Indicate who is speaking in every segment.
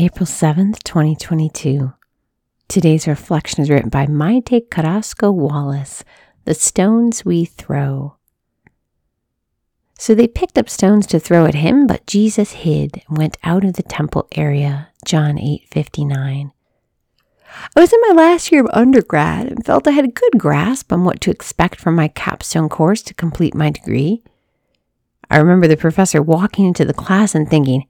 Speaker 1: April 7th, 2022. Today's reflection is written by Maite Carrasco Wallace The Stones We Throw. So they picked up stones to throw at him, but Jesus hid and went out of the temple area. John 8:59. I was in my last year of undergrad and felt I had a good grasp on what to expect from my capstone course to complete my degree. I remember the professor walking into the class and thinking,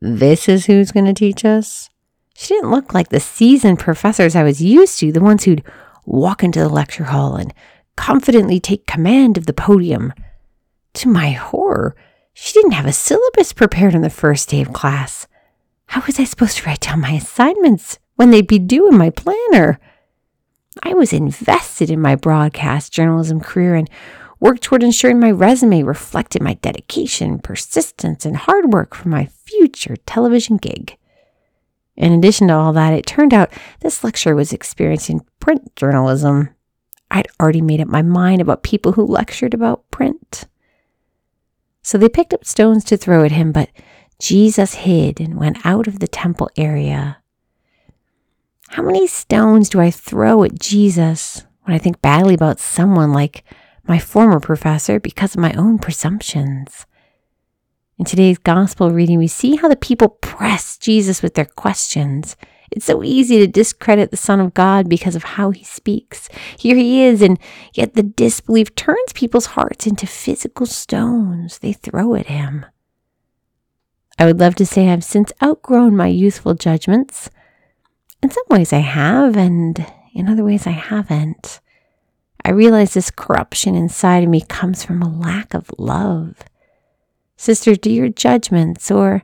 Speaker 1: this is who's going to teach us? She didn't look like the seasoned professors I was used to, the ones who'd walk into the lecture hall and confidently take command of the podium. To my horror, she didn't have a syllabus prepared on the first day of class. How was I supposed to write down my assignments when they'd be due in my planner? I was invested in my broadcast journalism career and worked toward ensuring my resume reflected my dedication, persistence, and hard work for my future television gig. In addition to all that, it turned out this lecturer was experiencing print journalism. I'd already made up my mind about people who lectured about print. So they picked up stones to throw at him, but Jesus hid and went out of the temple area. How many stones do I throw at Jesus when I think badly about someone like my former professor because of my own presumptions. In today's gospel reading, we see how the people press Jesus with their questions. It's so easy to discredit the Son of God because of how he speaks. Here he is, and yet the disbelief turns people's hearts into physical stones they throw at him. I would love to say I've since outgrown my youthful judgments. In some ways I have, and in other ways I haven't. I realize this corruption inside of me comes from a lack of love. Sister, do your judgments or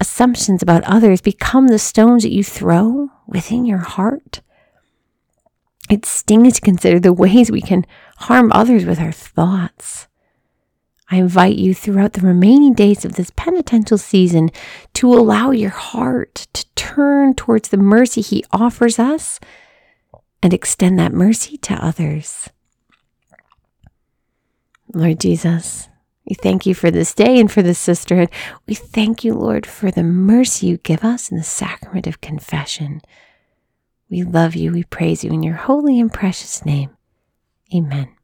Speaker 1: assumptions about others become the stones that you throw within your heart? It stings to consider the ways we can harm others with our thoughts. I invite you throughout the remaining days of this penitential season to allow your heart to turn towards the mercy He offers us and extend that mercy to others. Lord Jesus, we thank you for this day and for this sisterhood. We thank you, Lord, for the mercy you give us in the sacrament of confession. We love you. We praise you in your holy and precious name. Amen.